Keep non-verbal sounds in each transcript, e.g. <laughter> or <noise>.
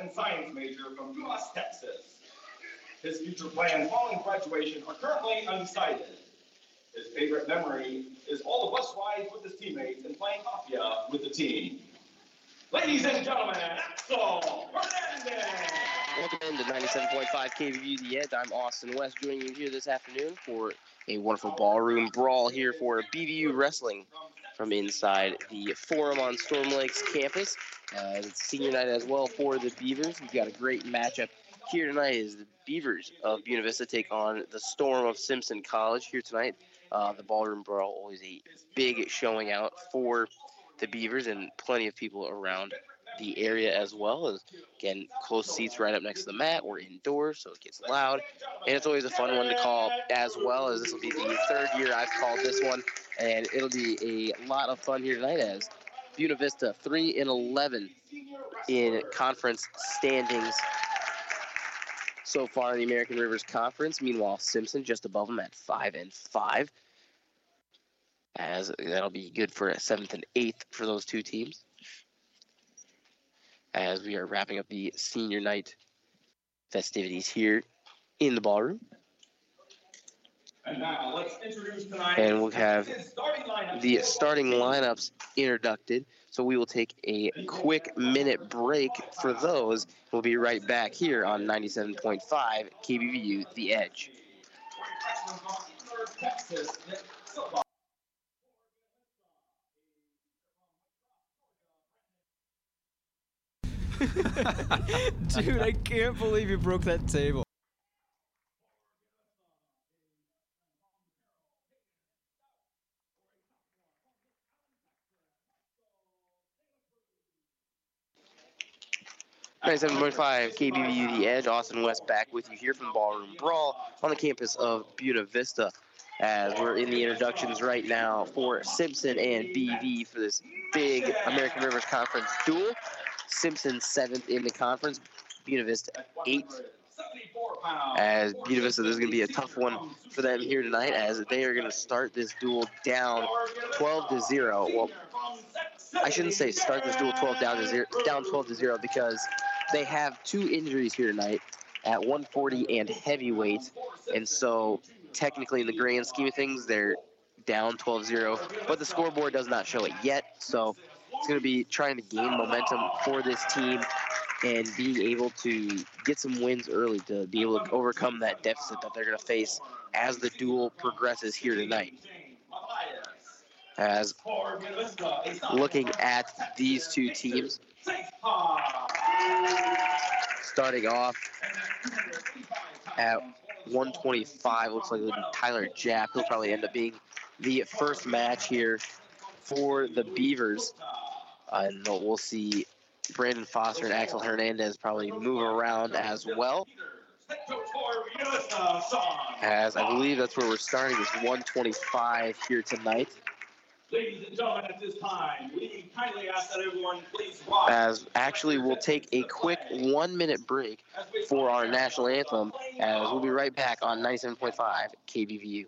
and science major from Dumas, Texas. His future plans following graduation are currently undecided. His favorite memory is all the bus rides with his teammates and playing Mafia with the team. Ladies and gentlemen, Axel Hernandez. Welcome into 97.5 KVU. I'm Austin West, joining you here this afternoon for a wonderful ballroom brawl here for BVU Wrestling from inside the Forum on Storm Lakes campus. Uh, it's senior night as well for the Beavers. We've got a great matchup here tonight. Is the Beavers of Buena Vista take on the Storm of Simpson College here tonight. Uh, the ballroom brawl always a big showing out for the Beavers and plenty of people around the area as well. As again, close seats right up next to the mat. We're indoors, so it gets loud, and it's always a fun one to call as well. As this will be the third year I've called this one, and it'll be a lot of fun here tonight. As Buena Vista three and eleven in conference standings so far in the American Rivers Conference. Meanwhile, Simpson just above them at five and five. As that'll be good for a seventh and eighth for those two teams. As we are wrapping up the senior night festivities here in the ballroom. And now let's introduce tonight. And we'll have the starting lineups introduced. So we will take a quick minute break for those. We'll be right back here on 97.5 KBVU The Edge. <laughs> Dude, I can't believe you broke that table. Ninety-seven point five KBVU The Edge. Austin West back with you here from Ballroom Brawl on the campus of Buena Vista. As we're in the introductions right now for Simpson and BV for this big American Rivers Conference duel. Simpson seventh in the conference, Buena Vista eighth. As Buena Vista, this is going to be a tough one for them here tonight, as they are going to start this duel down 12 to zero. Well, I shouldn't say start this duel 12 down to zero, down 12 to zero because they have two injuries here tonight at 140 and heavyweight, and so technically in the grand scheme of things, they're down 12-0, but the scoreboard does not show it yet, so it's going to be trying to gain momentum for this team and being able to get some wins early to be able to overcome that deficit that they're going to face as the duel progresses here tonight. As looking at these two teams, starting off at 125, looks like Tyler Japp. He'll probably end up being the first match here for the Beavers. And we'll see Brandon Foster and Axel Hernandez probably move around as well. As I believe that's where we're starting is 125 here tonight. Ladies and gentlemen, at this time, we kindly ask that everyone please rise. As actually we'll take a quick one minute break for our national anthem as we'll be right back on 97.5 KBVU.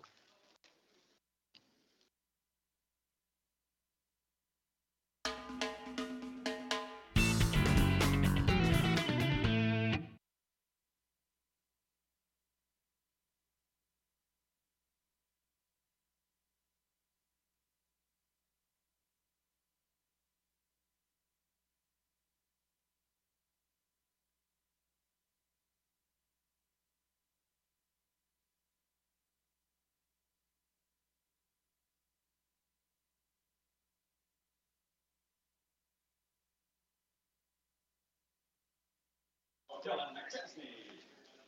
Dylan McChesney.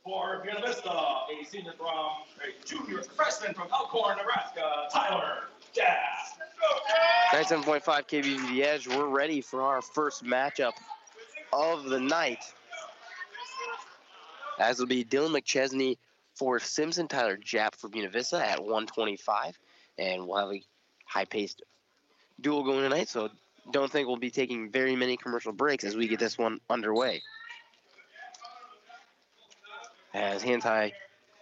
For Buena Vista, a senior from, a junior freshman from Elkhorn, Nebraska, Tyler Japp. 97.5 KBV The Edge, we're ready for our first matchup of the night. As will be Dylan McChesney for Simpson, Tyler Japp for Buena Vista at 125. And we'll have a high paced duel going tonight, so don't think we'll be taking very many commercial breaks as we get this one underway. As hand tie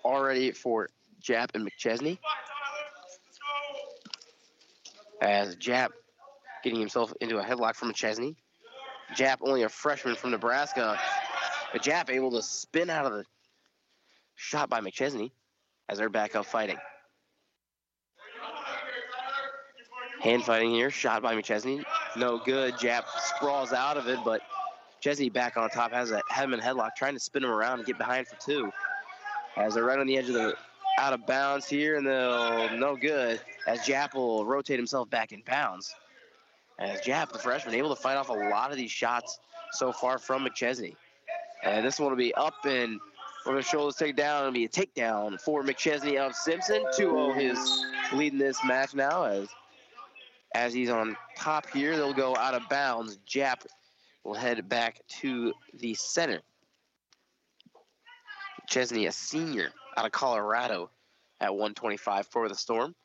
already for Japp and McChesney. As Japp getting himself into a headlock from McChesney. Japp, only a freshman from Nebraska. But Japp able to spin out of the shot by McChesney as they're back up fighting. Hand fighting here, shot by McChesney. No good. Japp sprawls out of it, but Chesney back on top has a Hedman headlock, trying to spin him around and get behind for two. As they're right on the edge of the out of bounds here, and they'll no good. As Japp will rotate himself back in bounds. As Japp, the freshman, able to fight off a lot of these shots so far from McChesney. And this one will be up and from the shoulders take down. It'll be a takedown for McChesney of Simpson. 2-0 his leading this match now as as he's on top here. They'll go out of bounds. Japp will head back to the center. Chesney, a senior out of Colorado at 125 for the Storm.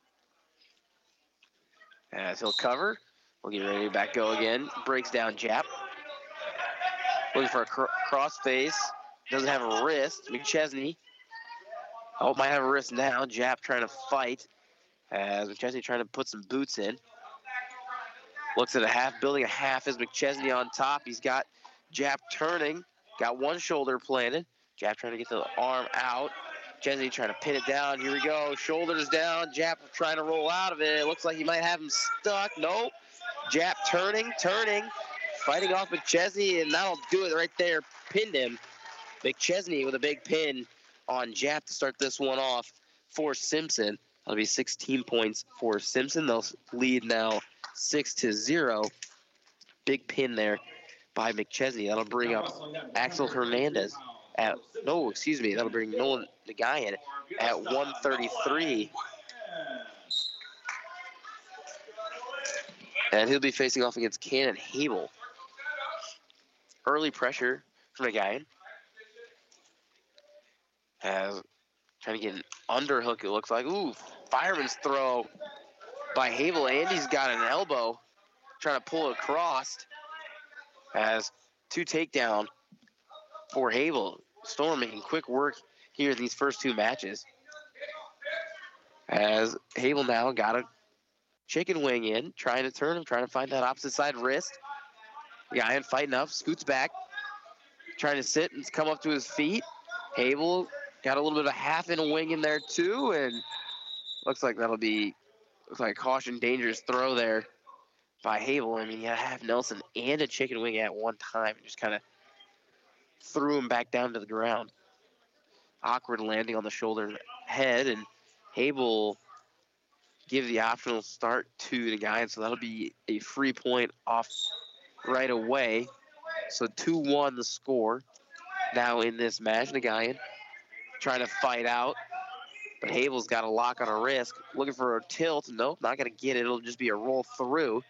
As he'll cover, we'll get ready to back go again. Breaks down Japp. Looking for a cr cross face. Doesn't have a wrist. McChesney. Oh, might have a wrist now. Japp trying to fight. As McChesney trying to put some boots in. Looks at a half, building a half is McChesney on top. He's got Japp turning, got one shoulder planted. Japp trying to get the arm out. Chesney trying to pin it down. Here we go. Shoulders down. Japp trying to roll out of it. It looks like he might have him stuck. Nope. Japp turning, turning, fighting off McChesney, and that'll do it right there. Pinned him. McChesney with a big pin on Japp to start this one off for Simpson. That'll be 16 points for Simpson. They'll lead now six to zero. Big pin there by McChesney. That'll bring up Axel Hernandez at no, excuse me. That'll bring Nolan Nagayan at 133. And he'll be facing off against Cannon Havel. Early pressure from the guy. Has trying to get an underhook, it looks like. Ooh, fireman's throw by Havel. Andy's got an elbow trying to pull it across as two takedown for Havel. Storm making quick work here in these first two matches. As Havel now got a chicken wing in, trying to turn him, trying to find that opposite side wrist. The in fighting up, scoots back, trying to sit and come up to his feet. Havel got a little bit of a half in a wing in there too, and looks like that'll be like caution dangerous throw there by Havel. I mean, you half Nelson and a chicken wing at one time and just kind of threw him back down to the ground. Awkward landing on the shoulder head, and Havel give the optional start to the guy, and so that'll be a free point off right away. So 2-1 the score now in this match. Nagayan trying to fight out. But Havel's got a lock on a wrist, looking for a tilt. Nope, not going to get it. It'll just be a roll through.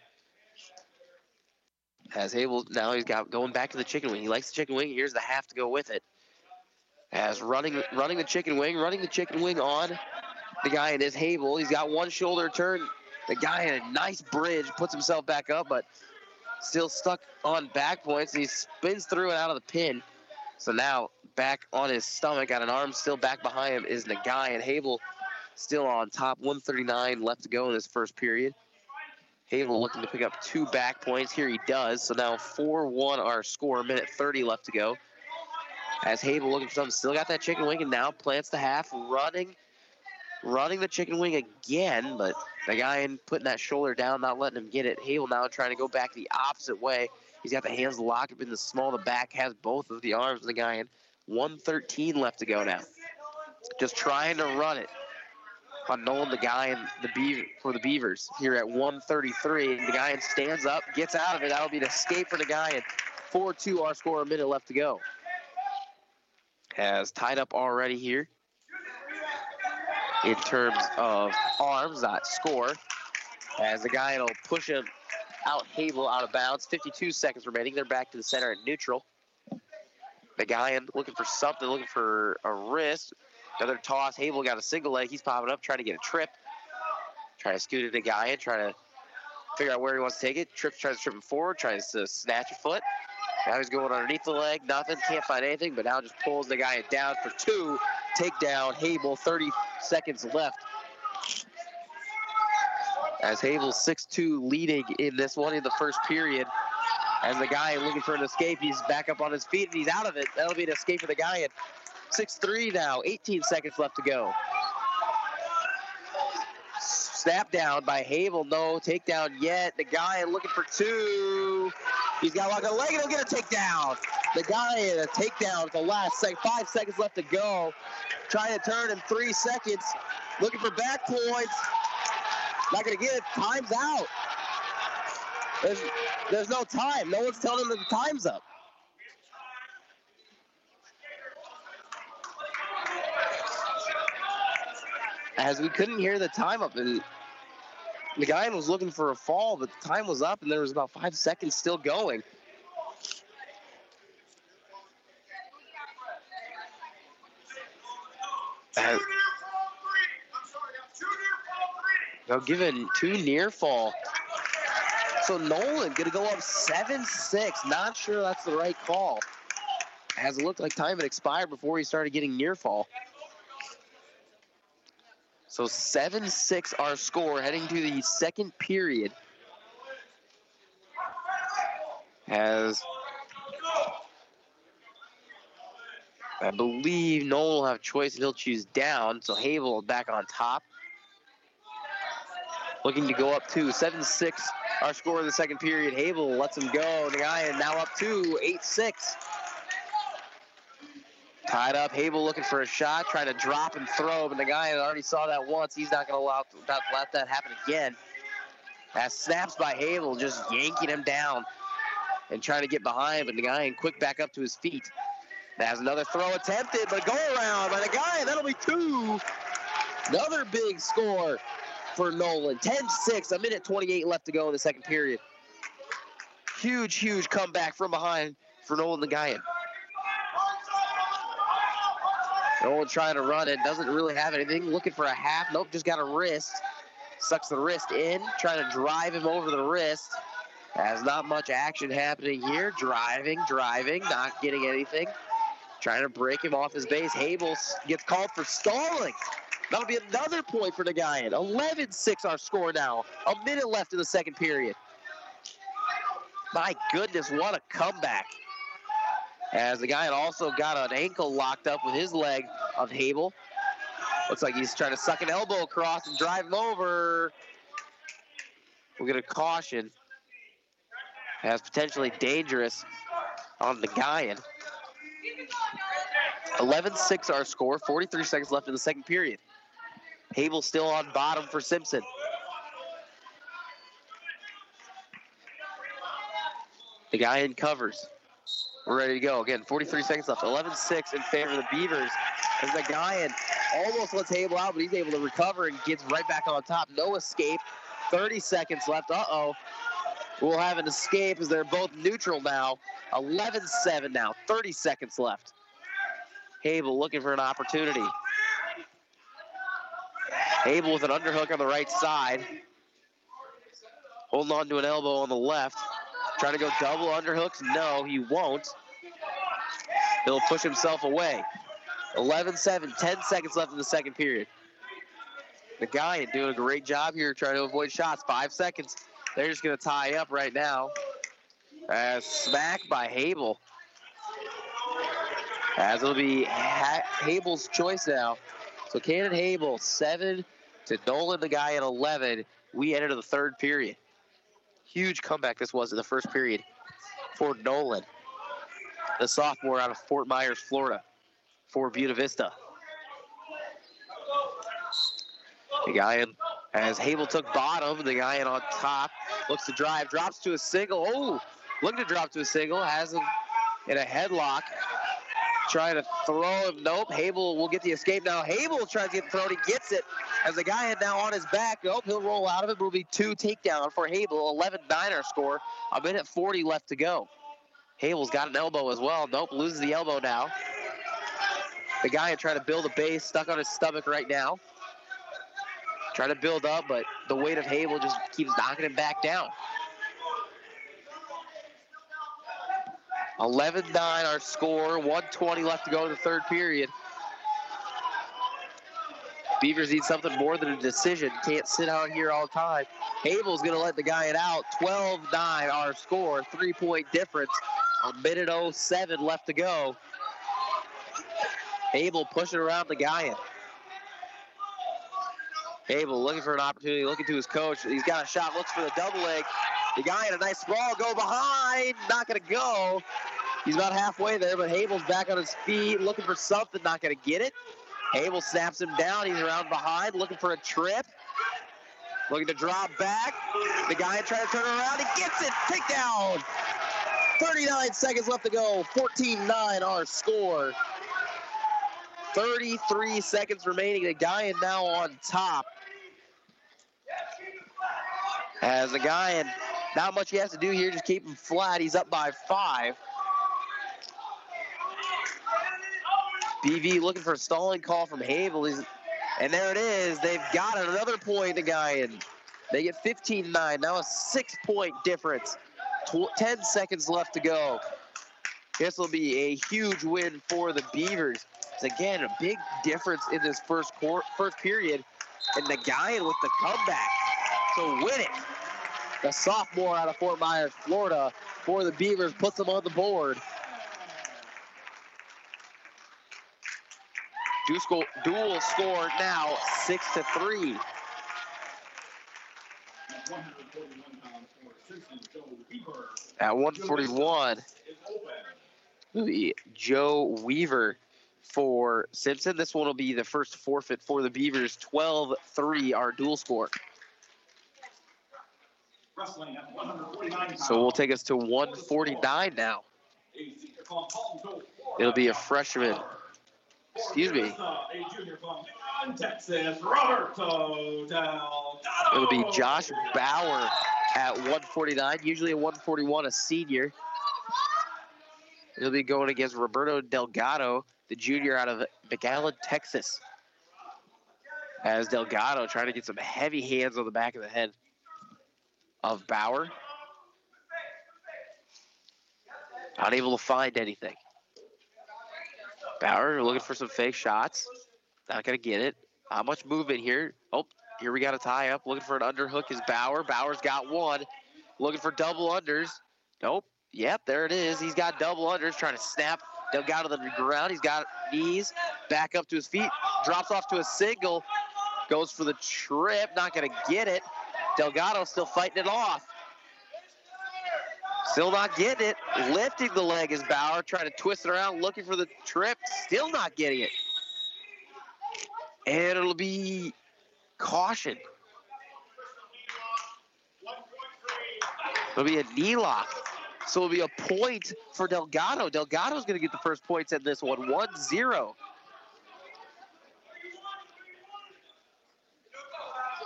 As Havel, now he's got going back to the chicken wing. He likes the chicken wing. Here's the half to go with it. As running running the chicken wing, running the chicken wing on Nagayan his Havel. He's got one shoulder turn. Nagayan a nice bridge puts himself back up, but still stuck on back points. He spins through and out of the pin. So now back on his stomach, got an arm still back behind him is Nagai and Havel still on top. 139 left to go in this first period. Havel looking to pick up two back points. Here he does. So now 4-1 our score. Minute 30 left to go. As Havel looking for something, still got that chicken wing and now plants the half, running, running the chicken wing again, but Nagayan putting that shoulder down, not letting him get it. Havel now trying to go back the opposite way. He's got the hands locked up in the small. The back has both of the arms of Nagayan. 113 left to go now. Just trying to run it on Nolan, Nagayan the Beaver for the Beavers here at 133. The guy stands up, gets out of it. That'll be an escape for the guy. And 4-2 our score, a minute left to go. Has tied up already here in terms of arms, that score. As the guy will push him out Havel out of bounds. 52 seconds remaining. They're back to the center at neutral. Nagayan looking for something, looking for a wrist. Another toss. Havel got a single leg. He's popping up, trying to get a trip. Trying to scoot it Nagayan, trying to figure out where he wants to take it. Trip tries to trip him forward, tries to snatch a foot. Now he's going underneath the leg, nothing, can't find anything, but now just pulls the guy down for two. Takedown, Havel, 30 seconds left. As Havel 6-2 leading in this one in the first period. As the guy looking for an escape, he's back up on his feet and he's out of it. That'll be an escape for the guy at 6-3 now, 18 seconds left to go. Snap down by Havel, no takedown yet. The guy looking for two. He's got like a leg and he'll get a takedown. Nagayan a takedown at the last sec, five seconds left to go. Trying to turn in three seconds. Looking for back points. Not gonna get it. Time's out. There's, there's no time. No one's telling him the time's up. As we couldn't hear the time up, and the guy was looking for a fall, but the time was up, and there was about five seconds still going. Uh, Now given two near fall. So Nolan gonna go up 7-6. Not sure that's the right call. As it looked like time had expired before he started getting near fall. So 7-6 our score heading to the second period. As I believe Nolan will have choice and he'll choose down. So Havel back on top looking to go up two. 7-6 our score in the second period. Havel lets him go. The guy now up two, 8-6. Tied up. Havel looking for a shot, trying to drop and throw, but the guy already saw that once. He's not going to allow not let that happen again. As snaps by Havel, just yanking him down and trying to get behind, but Nagayan quick back up to his feet. That's another throw attempted, but go around by the guy. That'll be two. Another big score for Nolan. 10-6, a minute 28 left to go in the second period. Huge, huge comeback from behind for Nolan Nagayan. Nolan trying to run it, doesn't really have anything. Looking for a half, nope, just got a wrist. Sucks the wrist in, trying to drive him over the wrist. Has not much action happening here. Driving, driving, not getting anything. Trying to break him off his base. Havel gets called for stalling. That'll be another point for Nagayan. 11-6 our score now. A minute left in the second period. My goodness, what a comeback. As the guy had also got an ankle locked up with his leg of Havel. Looks like he's trying to suck an elbow across and drive him over. We'll get a caution. As potentially dangerous on Nagayan. 11-6 our score, 43 seconds left in the second period. Havel still on bottom for Simpson. Nagayan covers. We're ready to go. Again, 43 seconds left. 11-6 in favor of the Beavers. As Nagayan almost lets Havel out, but he's able to recover and gets right back on top. No escape. 30 seconds left. Uh-oh. We'll have an escape as they're both neutral now. 11-7 now. 30 seconds left. Havel looking for an opportunity. Havel with an underhook on the right side. Holding on to an elbow on the left. Trying to go double underhooks. No, he won't. He'll push himself away. 11-7, 10 seconds left in the second period. The guy doing a great job here trying to avoid shots. Five seconds. They're just going to tie up right now. Uh, As smacked by Havel. As it'll be ha Havel's choice now. So Cannon Havel, 7 to Nolan, the guy at 11. We enter the third period. Huge comeback this was in the first period for Nolan, the sophomore out of Fort Myers, Florida, for Buena Vista. Nagayan, as Havel took bottom, Nagayan on top looks to drive, drops to a single. Oh, looking to drop to a single, has him in a headlock. Trying to throw him. Nope. Havel will get the escape now. Havel tries to get thrown. He gets it. As the guy had now on his back. Nope. He'll roll out of it. It'll be two takedown for Havel. 11-9 our score. A minute 40 left to go. Havel's got an elbow as well. Nope. Loses the elbow now. The guy had tried to build a base. Stuck on his stomach right now. Trying to build up, but the weight of Havel just keeps knocking him back down. 11-9 our score, 120 left to go in the third period. Beavers need something more than a decision. Can't sit out here all the time. Havel's going to let the guy it out. 12 9 our score, three point difference. A minute 07 left to go. Havel pushing around the guy. in. Havel looking for an opportunity, looking to his coach. He's got a shot, looks for the double leg. The guy in a nice sprawl, go behind, not going to go. He's about halfway there, but Havel's back on his feet, looking for something, not going to get it. Havel snaps him down. He's around behind, looking for a trip. Looking to drop back. The guy trying to turn around. He gets it. Takedown. 39 seconds left to go. 14-9 our score. 33 seconds remaining. The guy now on top. As the guy not much he has to do here, just keep him flat. He's up by five. BV looking for a stalling call from Havel. He's, and there it is. They've got another point to guy and they get 15-9. Now a six-point difference. Tw 10 seconds left to go. This will be a huge win for the Beavers. It's again a big difference in this first court, first period, and the guy with the comeback to win it. The sophomore out of Fort Myers, Florida, for the Beavers puts them on the board. Dual score, dual score now six to three. At 141, the Joe Weaver for Simpson. This one will be the first forfeit for the Beavers. 12-3, our dual score. So we'll take us to 149 now. It'll be a freshman. Excuse me. It'll be Josh Bauer at 149. Usually at 141, a senior. He'll be going against Roberto Delgado, the junior out of McAllen, Texas. As Delgado trying to get some heavy hands on the back of the head of Bauer. Unable to find anything. Bauer looking for some fake shots. Not going to get it. Not much movement here. Oh, here we got a tie up. Looking for an underhook is Bauer. Bauer's got one. Looking for double unders. Nope. Yep, there it is. He's got double unders trying to snap Delgado to the ground. He's got knees back up to his feet. Drops off to a single. Goes for the trip. Not going to get it. Delgado still fighting it off. Still not getting it. Lifting the leg is Bauer. Trying to twist it around, looking for the trip. Still not getting it. And it'll be caution. It'll be a knee lock. So it'll be a point for Delgado. Delgado's going to get the first points in this one, 1-0.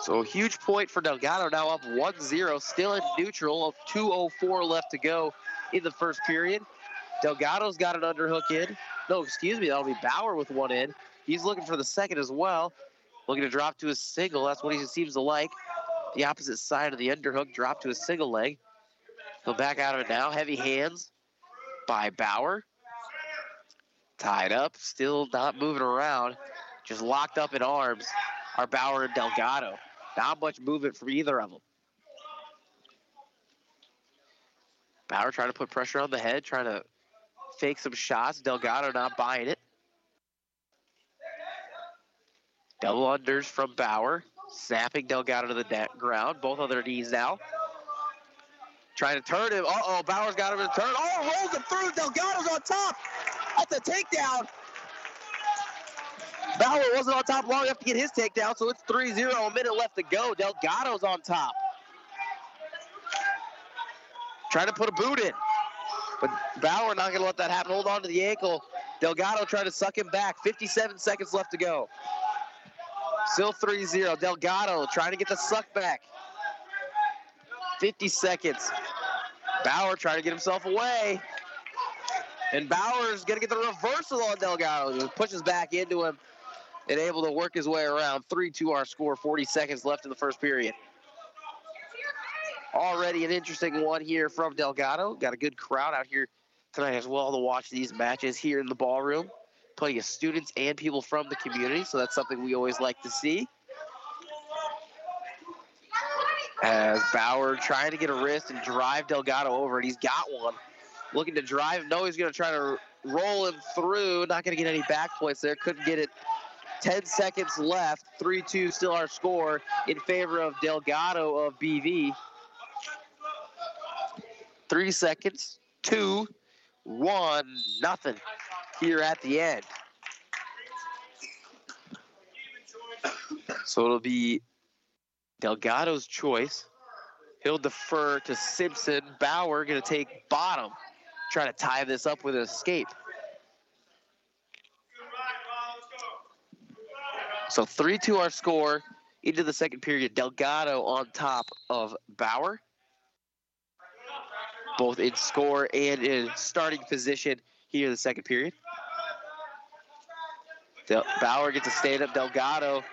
So a huge point for Delgado, now up 1-0, still in neutral of 2.04 left to go in the first period. Delgado's got an underhook in. No, excuse me, that'll be Bauer with one in. He's looking for the second as well. Looking to drop to a single. That's what he seems to like. The opposite side of the underhook, drop to a single leg. He'll back out of it now. Heavy hands by Bauer. Tied up, still not moving around. Just locked up in arms are Bauer and Delgado. Not much movement from either of them. Bauer trying to put pressure on the head, trying to fake some shots. Delgado not buying it. Double unders from Bauer. Snapping Delgado to the ground. Both on their knees now. Trying to turn him. Uh-oh, Bauer's got him in turn. Oh, rolls him through. Delgado's on top. That's a takedown. Bauer wasn't on top long enough to get his takedown, so it's 3-0, a minute left to go. Delgado's on top. Trying to put a boot in. But Bauer not going to let that happen. Hold on to the ankle. Delgado trying to suck him back. 57 seconds left to go. Still 3-0. Delgado trying to get the suck back. 50 seconds. Bauer trying to get himself away. And Bauer's going to get the reversal on Delgado. He pushes back into him and able to work his way around. 3-2 our score, 40 seconds left in the first period. Already an interesting one here from Delgado. Got a good crowd out here tonight as well to watch these matches here in the ballroom. plenty of students and people from the community, so that's something we always like to see. As Bauer trying to get a wrist and drive Delgado over, and he's got one. Looking to drive. No, he's going to try to roll him through. Not going to get any back points there. Couldn't get it. 10 seconds left. 3 2 still our score in favor of Delgado of BV. Three seconds. Two, one, nothing here at the end. So it'll be Delgado's choice. He'll defer to Simpson. Bauer going to take bottom. Try to tie this up with an escape. So 3 2 our score into the second period. Delgado on top of Bauer. Both in score and in starting position here in the second period. Del- Bauer gets a stand up. Delgado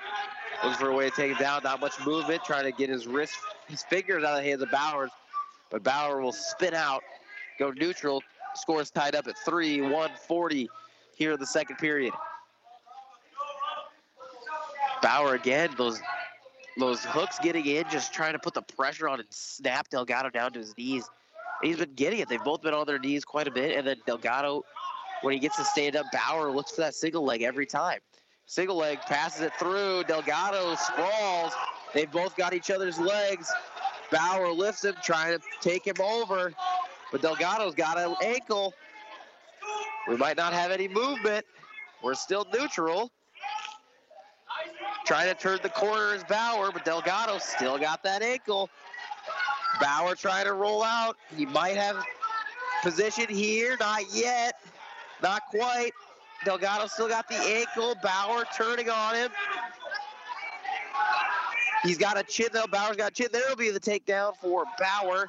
looking for a way to take him down. Not much movement, trying to get his wrist, his fingers out of the hands of Bauer's. But Bauer will spin out, go neutral. Scores tied up at three, 140 here in the second period. Bauer again, those those hooks getting in, just trying to put the pressure on and snap Delgado down to his knees. And he's been getting it. They've both been on their knees quite a bit. And then Delgado, when he gets to stand up, Bauer looks for that single leg every time. Single leg passes it through. Delgado sprawls. They've both got each other's legs. Bauer lifts him, trying to take him over. But Delgado's got an ankle. We might not have any movement. We're still neutral. Trying to turn the corner is Bauer, but Delgado still got that ankle. Bauer trying to roll out. He might have position here. Not yet. Not quite. Delgado still got the ankle. Bauer turning on him. He's got a chin though. Bauer's got a chin. There'll be the takedown for Bauer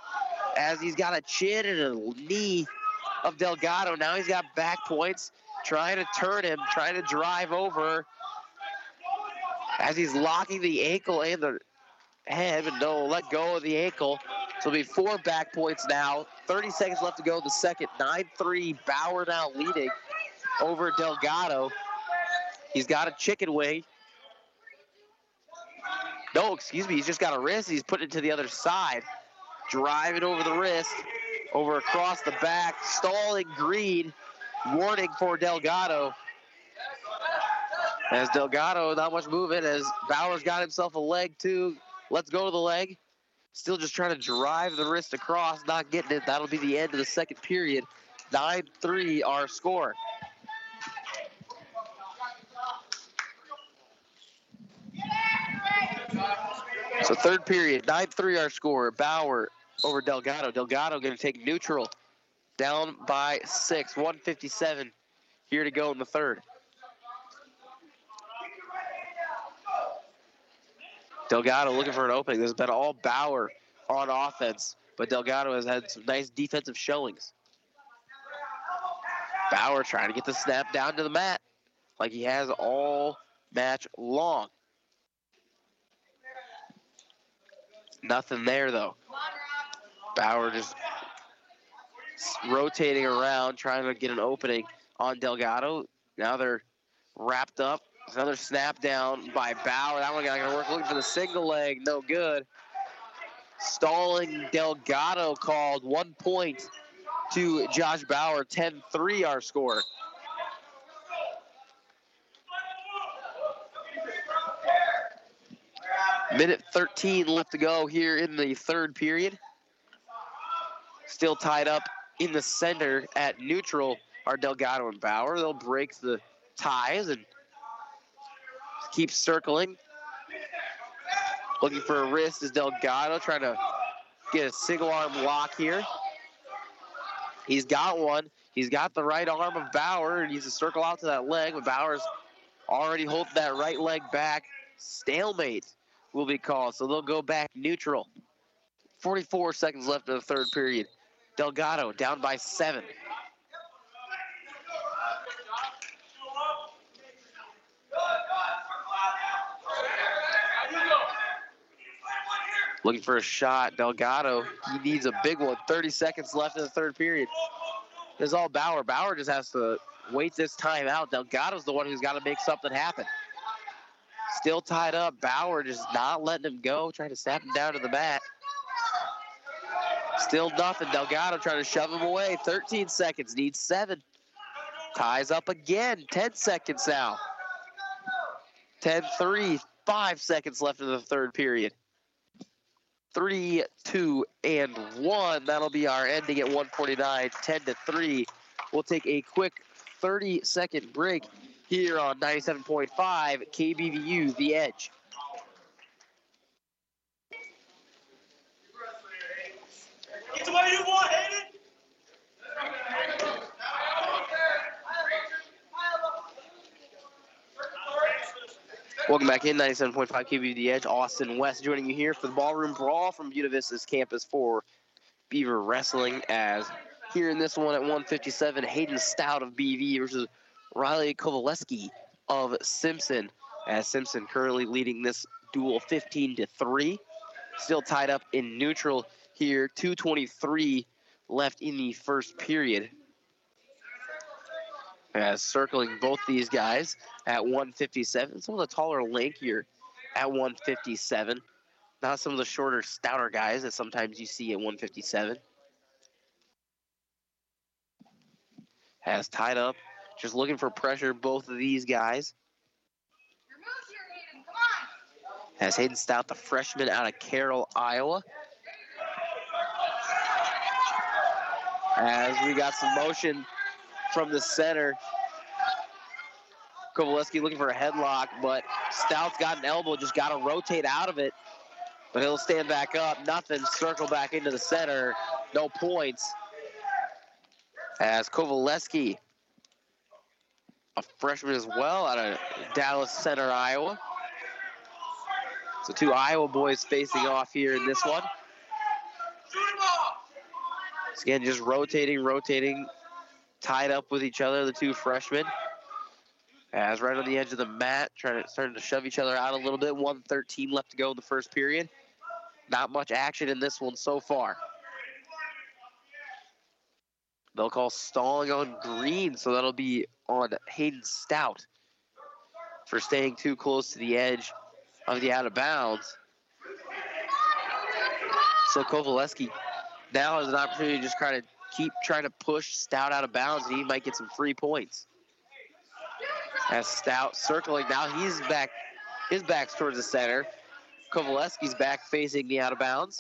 as he's got a chin and a knee of Delgado. Now he's got back points. Trying to turn him, trying to drive over as he's locking the ankle and the head, but no, let go of the ankle. So it'll be four back points now. 30 seconds left to go the second. 9-3, Bauer now leading over Delgado. He's got a chicken wing. No, excuse me, he's just got a wrist. He's putting it to the other side. Driving over the wrist, over across the back, stalling Green. Warning for Delgado. As Delgado, not much movement, as Bauer's got himself a leg too. Let's go to the leg. Still just trying to drive the wrist across, not getting it. That'll be the end of the second period. 9-3 our score. So third period, 9-3 our score. Bauer over Delgado. Delgado going to take neutral. Down by six, 157 here to go in the third. Delgado looking for an opening. This has been all Bauer on offense, but Delgado has had some nice defensive showings. Bauer trying to get the snap down to the mat like he has all match long. Nothing there though. Bauer just rotating around, trying to get an opening on Delgado. Now they're wrapped up. Another snap down by Bauer. That one not gonna work. Looking for the single leg, no good. Stalling Delgado called one point to Josh Bauer. 10-3 our score. Minute 13 left to go here in the third period. Still tied up in the center at neutral are Delgado and Bauer. They'll break the ties and keep circling. Looking for a wrist is Delgado trying to get a single arm lock here. He's got one. He's got the right arm of Bauer. He needs to circle out to that leg, but Bauer's already holding that right leg back. Stalemate will be called, so they'll go back neutral. 44 seconds left in the third period. Delgado down by seven. Looking for a shot. Delgado, he needs a big one. 30 seconds left in the third period. This is all Bauer. Bauer just has to wait this time out. Delgado's the one who's got to make something happen. Still tied up. Bauer just not letting him go, trying to snap him down to the mat. Still nothing. Delgado trying to shove him away. 13 seconds, needs seven. Ties up again. 10 seconds now. 10 3, five seconds left in the third period. Three, two, and one. That'll be our ending at 149, 10 to 3. We'll take a quick 30 second break here on 97.5 KBVU, The Edge. You want, Hayden. Welcome back in 97.5 KBVU, The Edge. Austin West joining you here for the Ballroom Brawl from Buena Vista's campus for Beaver Wrestling. As here in this one at 157, Hayden Stout of BV versus Riley Kovaleski of Simpson. As Simpson currently leading this duel 15 to 3. Still tied up in neutral here. 223 left in the first period. As circling both these guys at 157. Some of the taller, lankier at 157. Not some of the shorter, stouter guys that sometimes you see at 157. Has tied up. Just looking for pressure, both of these guys. Has Hayden Stout, the freshman out of Carroll, Iowa. As we got some motion from the center. Kovaleski looking for a headlock, but Stout's got an elbow, just got to rotate out of it. But he'll stand back up, nothing, circle back into the center, no points. As Kovaleski, a freshman as well out of Dallas Center, Iowa. So two Iowa boys facing off here in this one. So again, just rotating, rotating, tied up with each other, the two freshmen. As right on the edge of the mat, trying to starting to shove each other out a little bit. 113 left to go in the first period. Not much action in this one so far. They'll call stalling on green, so that'll be on Hayden Stout for staying too close to the edge of the out of bounds. So Kovaleski now has an opportunity to just try to keep trying to push Stout out of bounds, and he might get some free points. As Stout circling now, he's back. His back's towards the center. Kovaleski's back facing the out of bounds.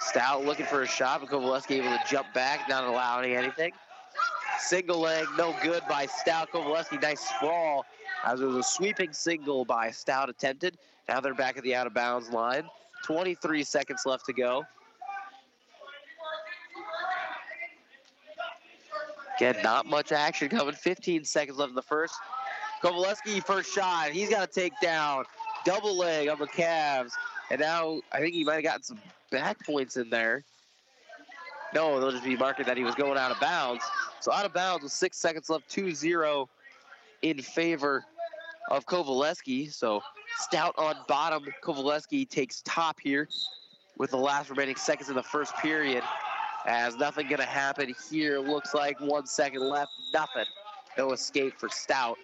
Stout looking for a shot, but Kovaleski able to jump back, not allowing anything. Single leg, no good by Stout. Kovaleski, nice sprawl. As there was a sweeping single by Stout attempted. Now they're back at the out of bounds line. 23 seconds left to go. Again, not much action coming. 15 seconds left in the first. Kovaleski, first shot. He's got to take down. Double leg on the calves. And now I think he might have gotten some back points in there. No, they'll just be marking that he was going out of bounds. So out of bounds with six seconds left, 2-0 in favor of Kovaleski. So Stout on bottom. Kovaleski takes top here with the last remaining seconds in the first period. As nothing gonna happen here. Looks like one second left. Nothing. No escape for Stout.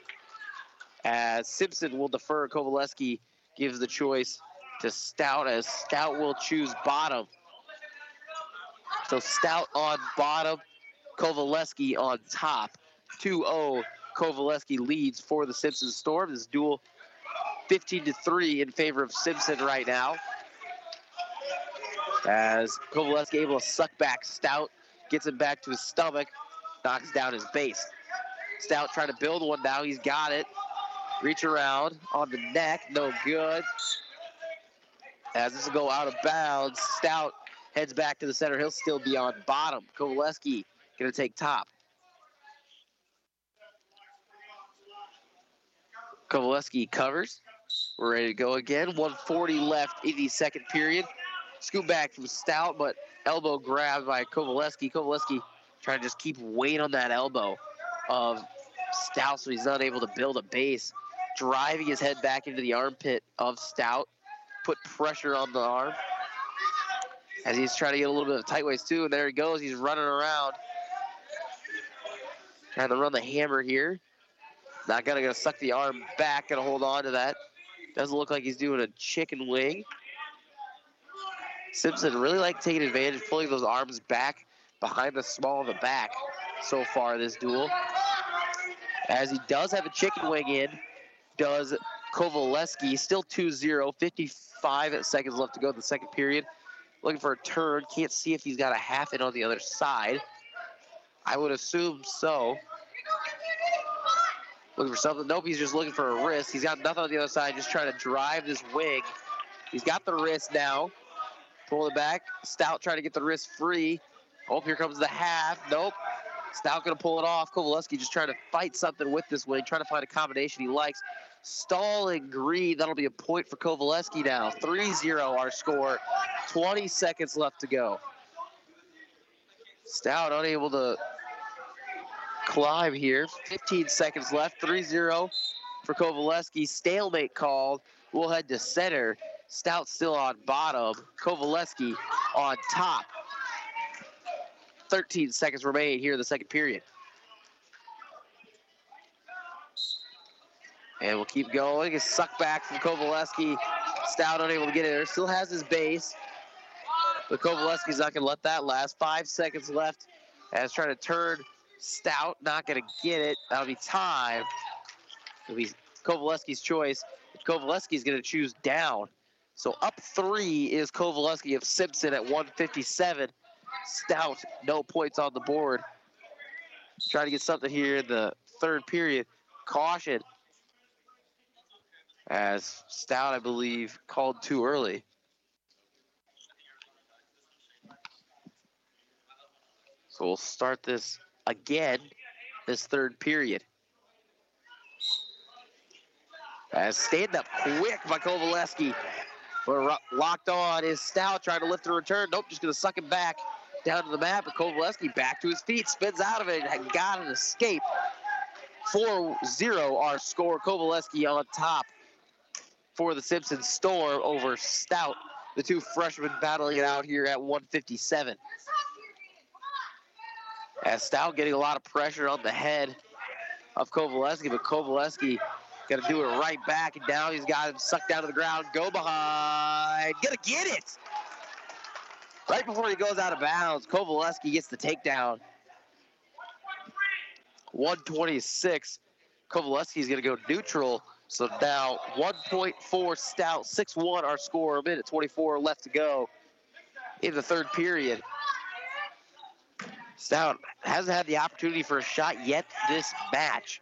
As Simpson will defer, Kovaleski gives the choice to Stout as Stout will choose bottom. So Stout on bottom, Kovaleski on top. 2-0, Kovaleski leads for the Simpson Storm. This duel 15 to 3 in favor of Simpson right now. As Kovaleski able to suck back Stout, gets him back to his stomach, knocks down his base. Stout trying to build one now, he's got it. Reach around on the neck, no good. As this will go out of bounds, Stout heads back to the center. He'll still be on bottom. Kovaleski gonna take top. Kovaleski covers. We're ready to go again. 140 left in the second period. Scoop back from Stout, but elbow grabbed by Kovaleski. Kovaleski trying to just keep weight on that elbow of Stout so he's not able to build a base. Driving his head back into the armpit of Stout. Put pressure on the arm. As he's trying to get a little bit of tight waist too. And there he goes. He's running around. Trying to run the hammer here. Not gonna, gonna suck the arm back, gonna hold on to that. Doesn't look like he's doing a chicken wing. Simpson really like taking advantage, pulling those arms back behind the small of the back so far this duel. As he does have a chicken wing in, does Kovaleski, still 2-0, 55 seconds left to go in the second period. Looking for a turn, can't see if he's got a half in on the other side. I would assume so. Looking for something. Nope, he's just looking for a wrist. He's got nothing on the other side, just trying to drive this wing. He's got the wrist now. Pull it back. Stout trying to get the wrist free. Oh, here comes the half. Nope. Stout gonna pull it off. Kovaleski just trying to fight something with this wing, trying to find a combination he likes. Stalling green. That'll be a point for Kovaleski now. 3-0 our score. 20 seconds left to go. Stout unable to climb here. 15 seconds left. 3-0 for Kovaleski. Stalemate called. We'll head to center. Stout still on bottom. Kovaleski on top. 13 seconds remain here in the second period. And we'll keep going. It's sucked back from Kovaleski. Stout unable to get it there. Still has his base. But Kovaleski's not going to let that last. Five seconds left as trying to turn Stout. Not going to get it. That'll be time. It'll be Kovaleski's choice. Kovaleski's going to choose down. So up three is Kovaleski of Simpson at 157. Stout, no points on the board. Trying to get something here in the third period. Caution. As Stout, I believe, called too early. So we'll start this again, this third period. As stand up quick by Kovaleski. But locked on is Stout trying to lift the return. Nope, just going to suck it back down to the mat. But Kovaleski back to his feet, spins out of it, and got an escape. 4-0 our score. Kovaleski on top for the Simpson Storm over Stout. The two freshmen battling it out here at 157. As Stout getting a lot of pressure on the head of Kovaleski, but Kovaleski Gonna do it right back, and now he's got him sucked down to the ground. Go behind. Gonna get it. Right before he goes out of bounds, Kovaleski gets the takedown. 126. Kovaleski's gonna go neutral. So now 1.4 stout, 6-1 our score, a minute 24 left to go in the third period. Stout hasn't had the opportunity for a shot yet this match.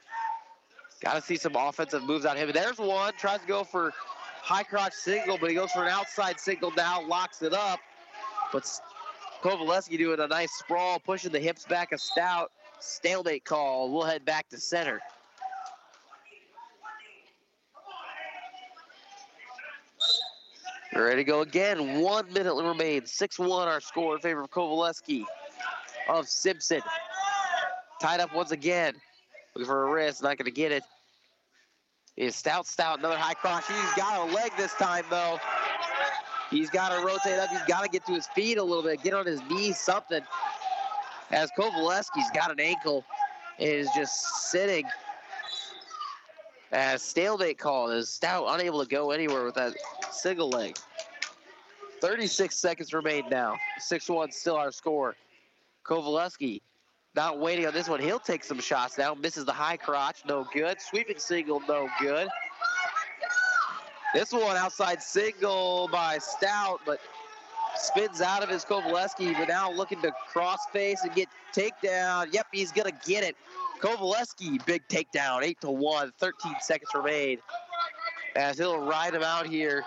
Got to see some offensive moves out of him. There's one. Tries to go for high crotch single, but he goes for an outside single now, locks it up. But Kovaleski doing a nice sprawl, pushing the hips back a stout. Stalemate call. We'll head back to center. Ready to go again. One minute remains. 6-1 our score in favor of Kovaleski of Simpson. Tied up once again. Looking for a wrist, not going to get it. Is Stout Stout, another high cross. He's got a leg this time, though. He's got to rotate up. He's got to get to his feet a little bit, get on his knees, something. As Kovaleski's got an ankle is just sitting. As stalemate call is Stout unable to go anywhere with that single leg. 36 seconds remain now. 6-1 still our score. Kovaleski not waiting on this one. He'll take some shots now. Misses the high crotch. No good. Sweeping single. No good. This one outside single by Stout, but spins out of his Kovaleski, but now looking to cross face and get takedown. Yep, he's going to get it. Kovaleski, big takedown, 8 to 1, 13 seconds remain. As he'll ride him out here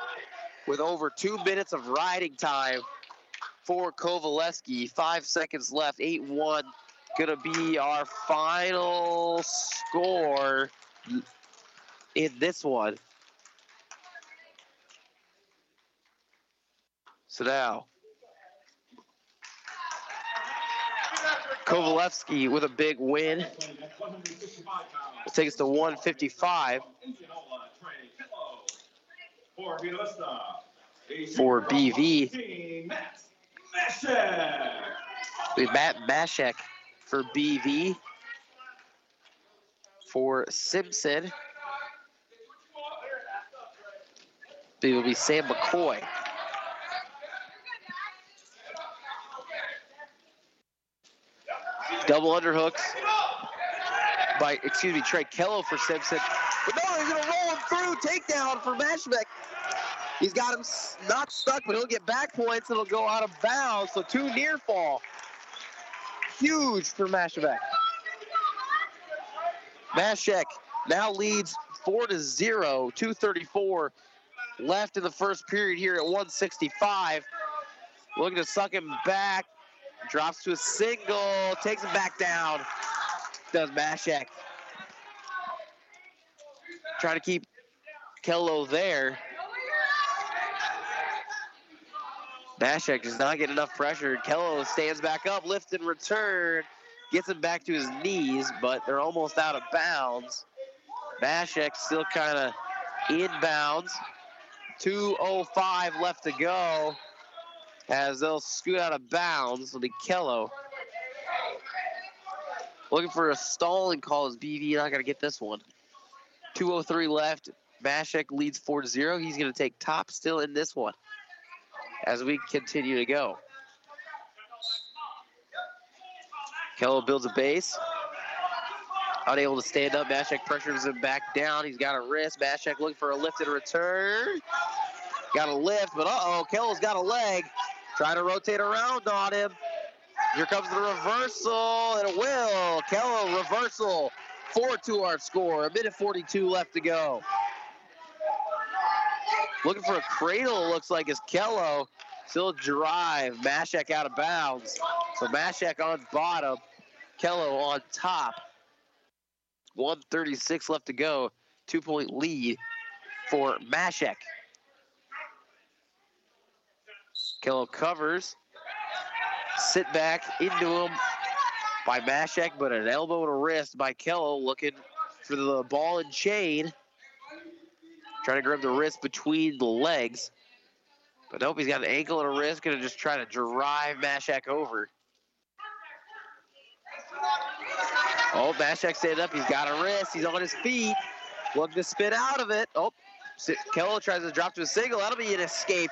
with over two minutes of riding time for Kovaleski. Five seconds left, 8 1 gonna be our final score in this one. So now, Kovaleski with a big win. Will take us to 155 for BV. Matt Mashek for BV. for Simpson. It will be Sam McCoy. Double underhooks by, excuse me, Trey Kello for Simpson. But no, he's going to roll him through. Takedown for Mashek. He's got him not stuck, but he'll get back points. And it'll go out of bounds. So two near fall. Huge for Mashbeck. Mashek now leads 4 to 0, 234 left in the first period here at 165. Looking to suck him back. Drops to a single, takes him back down. Does Mashek. Trying to keep Kello there. Mashek does not get enough pressure. Kello stands back up, lift and return. Gets him back to his knees, but they're almost out of bounds. Mashek still kind of inbounds. 2.05 left to go as they'll scoot out of bounds. It'll be Kello. Looking for a stalling call as BV not going to get this one. 2.03 left. Mashek leads 4 0. He's going to take top still in this one as we continue to go. Kello builds a base. Unable to stand up. Mashek pressures him back down. He's got a wrist. Mashek looking for a lift and return. Got a lift, but uh-oh, Kello's got a leg. Trying to rotate around on him. Here comes the reversal, and it will. Kello reversal. 4-2 our score. A minute 42 left to go. Looking for a cradle, looks like, is Kello. Still drive. Mashek out of bounds. So Mashek on bottom. Kello on top. 136 left to go. Two point lead for Mashek. Kello covers. Sit back into him by Mashek, but an elbow a wrist by Kello looking for the ball and chain. Trying to grab the wrist between the legs. But nope, he's got an ankle and a wrist. Gonna just try to drive Mashek over. Oh, Mashek standing up. He's got a wrist. He's on his feet. Looking to spin out of it. Oh, Kello tries to drop to a single. That'll be an escape.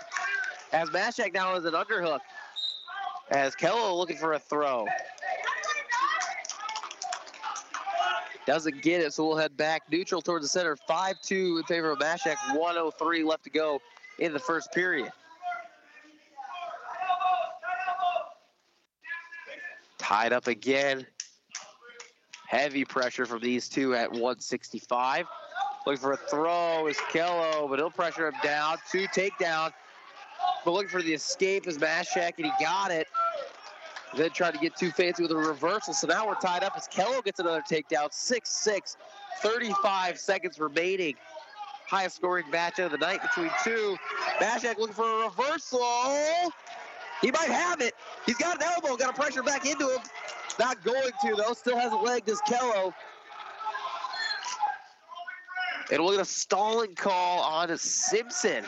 As Mashek now is an underhook. As Kello looking for a throw. Doesn't get it, so we'll head back neutral towards the center. 5-2 in favor of Mashek. 103 left to go in the first period. Tied up again. Heavy pressure from these two at 165. Looking for a throw is Kello, but he'll pressure him down. Two takedown. But looking for the escape is Mashek, and he got it. Then tried to get too fancy with a reversal. So now we're tied up as Kello gets another takedown. 6-6, 35 seconds remaining. Highest scoring match of the night between two. Mashek looking for a reversal. He might have it. He's got an elbow, got to pressure back into him. Not going to, though. Still has a leg, does Kello. And we'll get a stalling call on Simpson.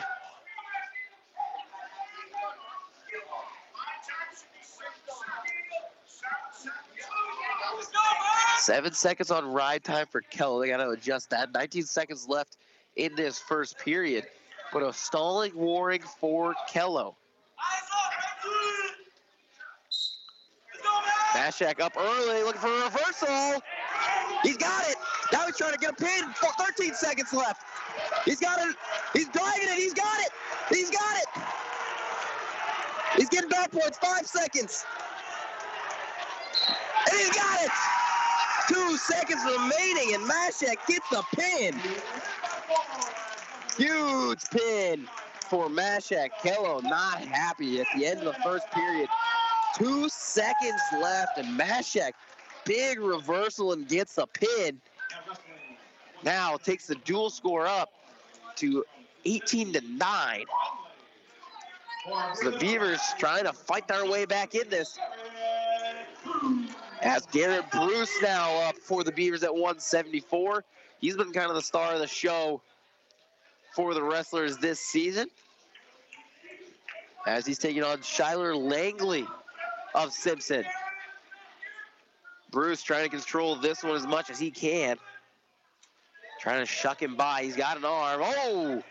Seven seconds on ride time for Kello. They got to adjust that. 19 seconds left in this first period. But a stalling warning for Kello. Mashek up early, looking for a reversal. He's got it. Now he's trying to get a pin. 13 seconds left. He's got it. He's dragging it. He's got it. He's got it. He's getting back points. Five seconds. And he's got it. Two seconds remaining, and Mashek gets the pin. Huge pin for Mashek. Kello not happy at the end of the first period. Two seconds left, and Mashek, big reversal and gets a pin. Now takes the dual score up to 18 to 9. So the Beavers trying to fight their way back in this. As Garrett Bruce now up for the Beavers at 174. He's been kind of the star of the show for the wrestlers this season. As he's taking on Skylar Langley of Simpson. Bruce trying to control this one as much as he can. Trying to shuck him by. He's got an arm. Oh!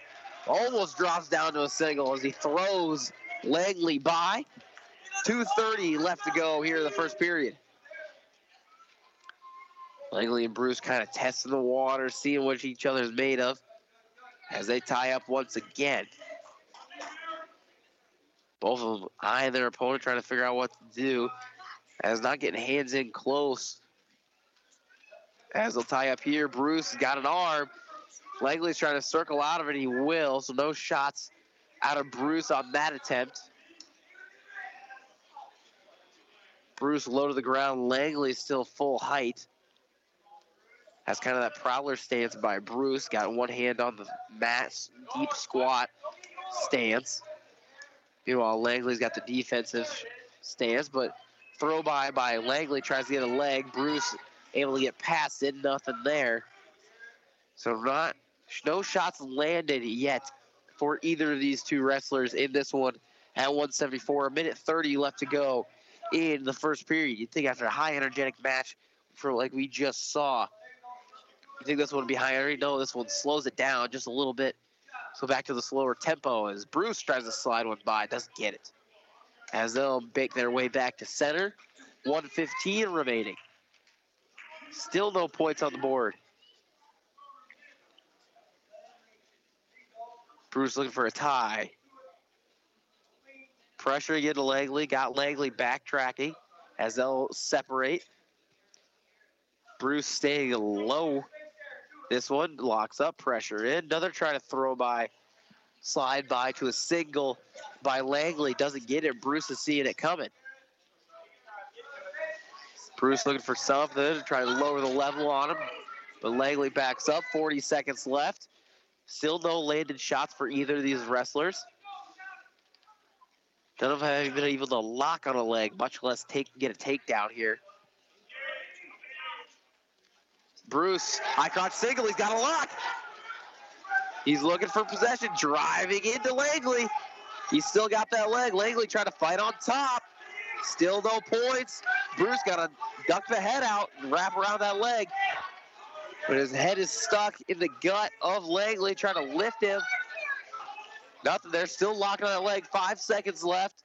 Almost drops down to a single as he throws Langley by. 2.30 left to go here in the first period. Langley and Bruce kind of testing the water, seeing what each other's made of as they tie up once again. Both of them eyeing their opponent, trying to figure out what to do. As not getting hands in close. As they'll tie up here, Bruce got an arm. Langley's trying to circle out of it. He will, so no shots out of Bruce on that attempt. Bruce low to the ground. Langley still full height. Has kind of that prowler stance by Bruce. Got one hand on the mat, deep squat stance. Meanwhile, Langley's got the defensive stance, but throw by by Langley tries to get a leg. Bruce able to get past it, nothing there. So not no shots landed yet for either of these two wrestlers in this one at 174. A minute 30 left to go in the first period. You'd think after a high energetic match for like we just saw, you think this one would be high energy? No, this one slows it down just a little bit. So back to the slower tempo as Bruce tries to slide one by, doesn't get it. As they'll make their way back to center. 115 remaining. Still no points on the board. Bruce looking for a tie. Pressure again to Langley. Got Langley backtracking as they'll separate. Bruce staying low. This one locks up, pressure in. Another trying to throw by, slide by to a single by Langley. Doesn't get it. Bruce is seeing it coming. Bruce looking for something to try to lower the level on him. But Langley backs up. 40 seconds left. Still no landed shots for either of these wrestlers. None of them have been able to lock on a leg, much less take get a takedown here. Bruce, I caught single, he's got a lock. He's looking for possession, driving into Langley. He's still got that leg. Langley trying to fight on top. Still no points. Bruce got to duck the head out and wrap around that leg. But his head is stuck in the gut of Langley, trying to lift him. Nothing. They're still locking on that leg. Five seconds left.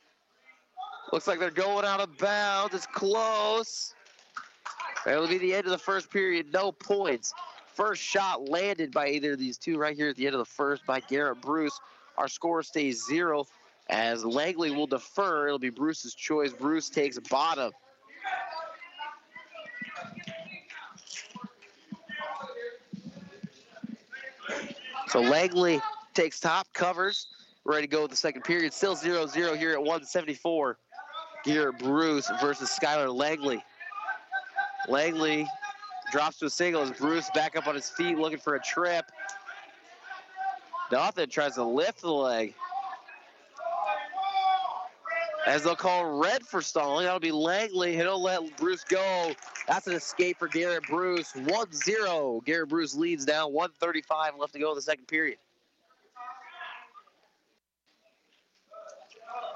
Looks like they're going out of bounds. It's close. That'll be the end of the first period. No points. First shot landed by either of these two right here at the end of the first by Garrett Bruce. Our score stays zero as Langley will defer. It'll be Bruce's choice. Bruce takes bottom. So Langley takes top, covers, ready to go with the second period. Still 0 0 here at 174. Garrett Bruce versus Skylar Langley. Langley drops to a single as Bruce back up on his feet looking for a trip. Nothing tries to lift the leg. As they'll call red for stalling, that'll be Langley. He'll let Bruce go. That's an escape for Garrett Bruce. 1-0. Garrett Bruce leads now. 135 left to go in the second period.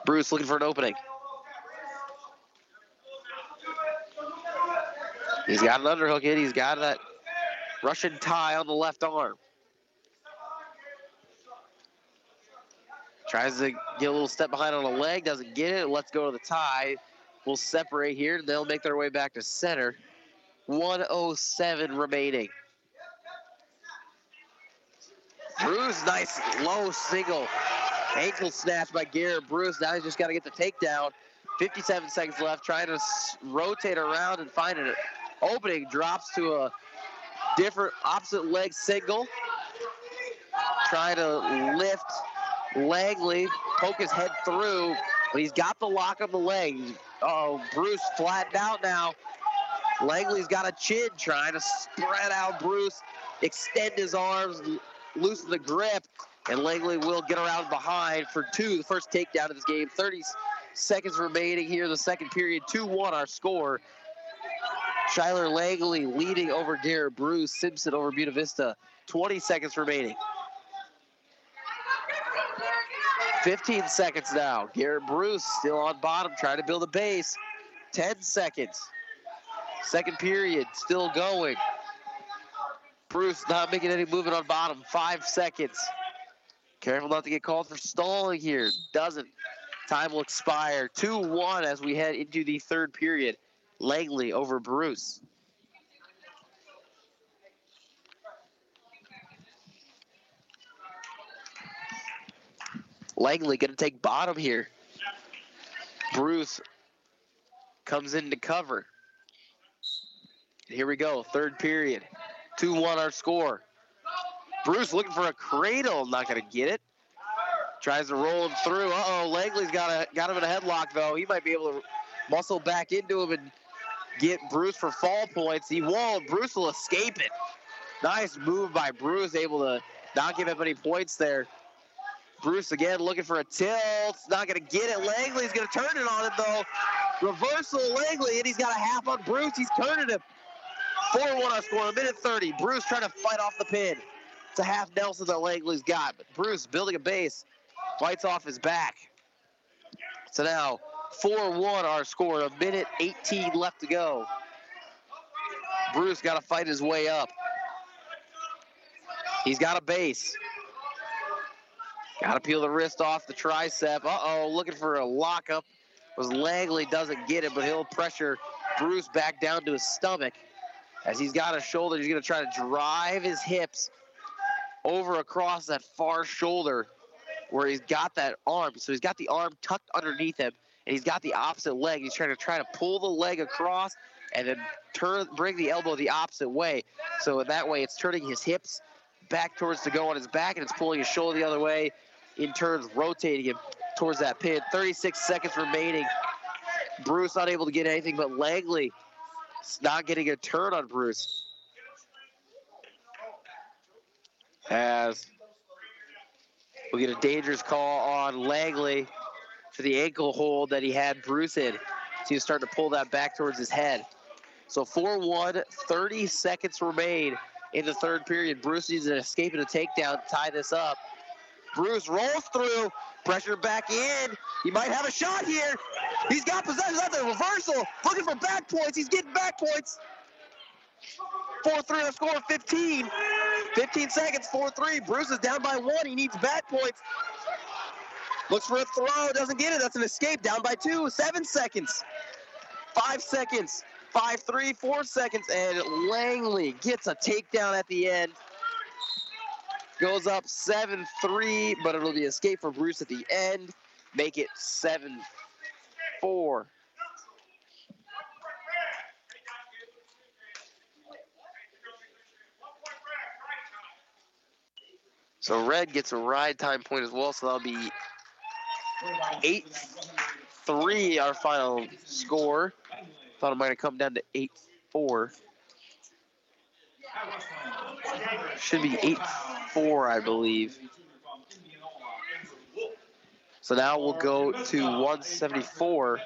Bruce looking for an opening. He's got an underhook in. He's got that Russian tie on the left arm. Tries to get a little step behind on a leg, doesn't get it. Let's go to the tie. We'll separate here. They'll make their way back to center. 107 remaining. Bruce, nice low single. Ankle snatch by Garrett Bruce. Now he's just got to get the takedown. 57 seconds left. Trying to rotate around and find an opening. Drops to a different opposite leg single. Trying to lift Langley poke his head through, but he's got the lock on the leg. Oh, Bruce flattened out now. Langley's got a chin trying to spread out Bruce, extend his arms, loosen the grip, and Langley will get around behind for two, the first takedown of this game. 30 seconds remaining here, in the second period, 2-1 our score. Skylar Langley leading over Garrett Bruce, Simpson over Buena Vista. 20 seconds remaining. 15 seconds now. Garrett Bruce still on bottom, trying to build a base. 10 seconds. Second period still going. Bruce not making any movement on bottom. Five seconds. Careful not to get called for stalling here. Doesn't. Time will expire. 2-1 as we head into the third period. Langley over Bruce. Langley going to take bottom here. Bruce comes in to cover. Here we go, third period. 2-1 our score. Bruce looking for a cradle, not gonna get it. Tries to roll him through. Uh-oh, Langley's got a got him in a headlock though. He might be able to muscle back into him and get Bruce for fall points. He won't. Bruce will escape it. Nice move by Bruce, able to not give up any points there. Bruce again looking for a tilt. Not going to get it. Langley's going to turn it on him, though. Reversal Langley, and he's got a half on Bruce. He's turning him. 4-1 on score, a minute 30. Bruce trying to fight off the pin. It's a half Nelson that Langley's got, but Bruce building a base. Fights off his back. So now 4-1 our score, a minute 18 left to go. Bruce got to fight his way up. He's got a base. Got to peel the wrist off the tricep. Uh-oh, looking for a lockup. Was Langley doesn't get it, but he'll pressure Bruce back down to his stomach. As he's got a shoulder, he's going to try to drive his hips over across that far shoulder where he's got that arm. So he's got the arm tucked underneath him, and he's got the opposite leg. He's trying to try to pull the leg across and then turn, bring the elbow the opposite way. So that way, it's turning his hips back towards to go on his back, and it's pulling his shoulder the other way in turns rotating him towards that pin. 36 seconds remaining. Bruce not able to get anything, but Langley not getting a turn on Bruce. As we get a dangerous call on Langley for the ankle hold that he had Bruce in. So he's starting to pull that back towards his head. So 4-1, 30 seconds remain in the third period. Bruce needs an escape and a takedown to tie this up. Bruce rolls through, pressure back in. He might have a shot here. He's got possession of the reversal, looking for back points. He's getting back points. 4-3 on score, 15. 15 seconds, 4-3. Bruce is down by one. He needs back points. Looks for a throw, doesn't get it. That's an escape, down by two. Seven seconds. Five seconds. Five, three, four seconds, and Langley gets a takedown at the end. Goes up 7-3, but it'll be escape for Bruce at the end. Make it 7-4. So Red gets a ride time point as well, so that'll be 8-3 our final score. Thought it might have come down to 8-4. Should be 8-4, I believe. So now we'll go to 174.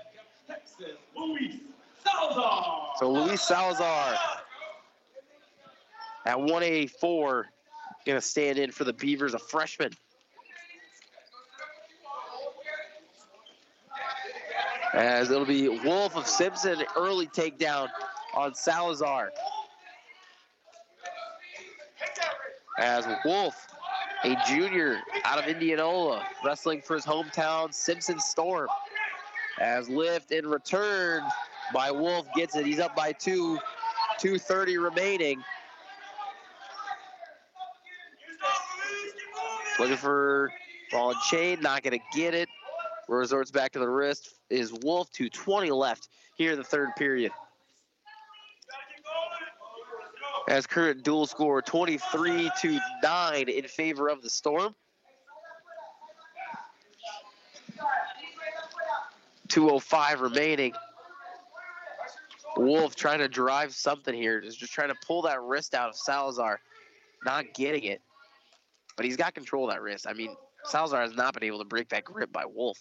So Luis Salazar at 184 going to stand in for the Beavers, a freshman. As it'll be Wolf of Simpson, early takedown on Salazar. As Wolf, a junior out of Indianola, wrestling for his hometown Simpson Storm. As lift in return by Wolf gets it. He's up by two, 230 remaining. Looking for ball and chain, not gonna get it. Resorts back to the wrist is Wolf to 20 left here in the third period. As current dual score 23 to 9 in favor of the Storm. 205 remaining. Wolf trying to drive something here, just, just trying to pull that wrist out of Salazar. Not getting it. But he's got control of that wrist. I mean, Salazar has not been able to break that grip by Wolf.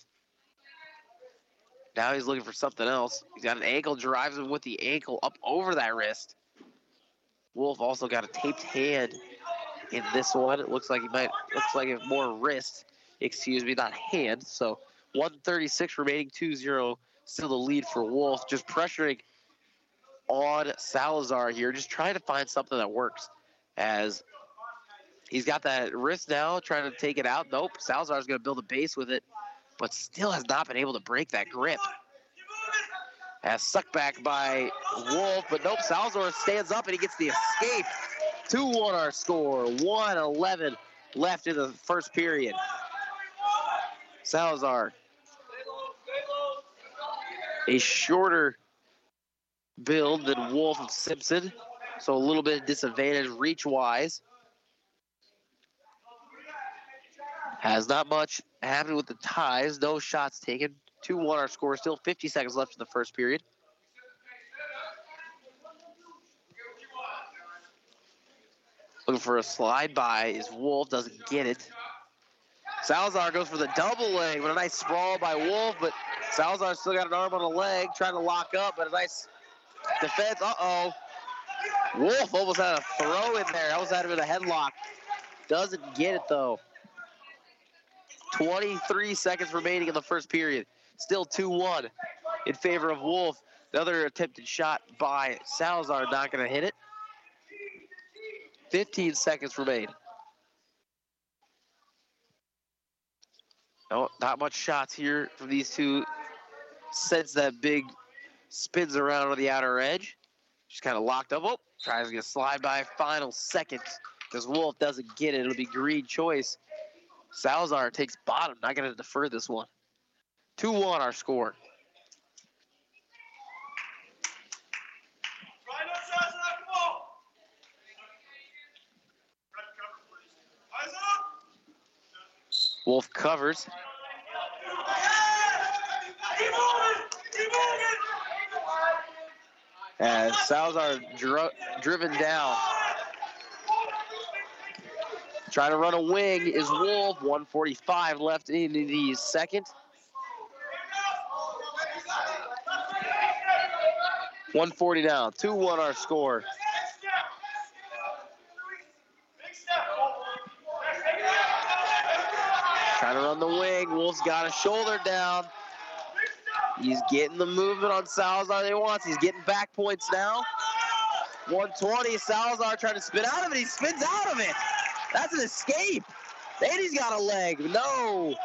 Now he's looking for something else. He's got an ankle, drives him with the ankle up over that wrist. Wolf also got a taped hand in this one. It looks like he might, looks like it more wrist, excuse me, not hand. So 136 remaining, 2-0, still the lead for Wolf. Just pressuring on Salazar here, just trying to find something that works. as he's got that wrist now, trying to take it out. Nope, Salazar's going to build a base with it, but still has not been able to break that grip. As sucked back by Wolf, but nope, Salazar stands up and he gets the escape. 2-1 our score, 1-11 left in the first period. Salazar. A shorter build than Wolf and Simpson, so a little bit of disadvantage reach-wise. Has not much happened with the ties. No shots taken. 2-1 our score. Still 50 seconds left in the first period. Looking for a slide by is Wolf. Doesn't get it. Salazar goes for the double leg, but a nice sprawl by Wolf, but Salazar still got an arm on a leg, trying to lock up, but a nice defense. Uh-oh. Wolf almost had a throw in there. Almost had him in a headlock. Doesn't get it, though. 23 seconds remaining in the first period. Still 2-1 in favor of Wolf. Another attempted shot by Salazar, not going to hit it. 15 seconds remain. No, not much shots here from these two. Sends that big spins around on the outer edge. Just kind of locked up. Oh, tries to get a slide by final seconds because Wolf doesn't get it. It'll be green choice. Salazar takes bottom. Not going to defer this one. 2 1 our score. Wolf covers. As Salazar dri driven down. Trying to run a wing is Wolf. 145 left in the second. 140 down. 2-1 our score. Trying to run the wing. Wolf's got a shoulder down. He's getting the movement on Salazar he wants. He's getting back points now. 120. Salazar trying to spin out of it. He spins out of it. That's an escape. And he's got a leg. No.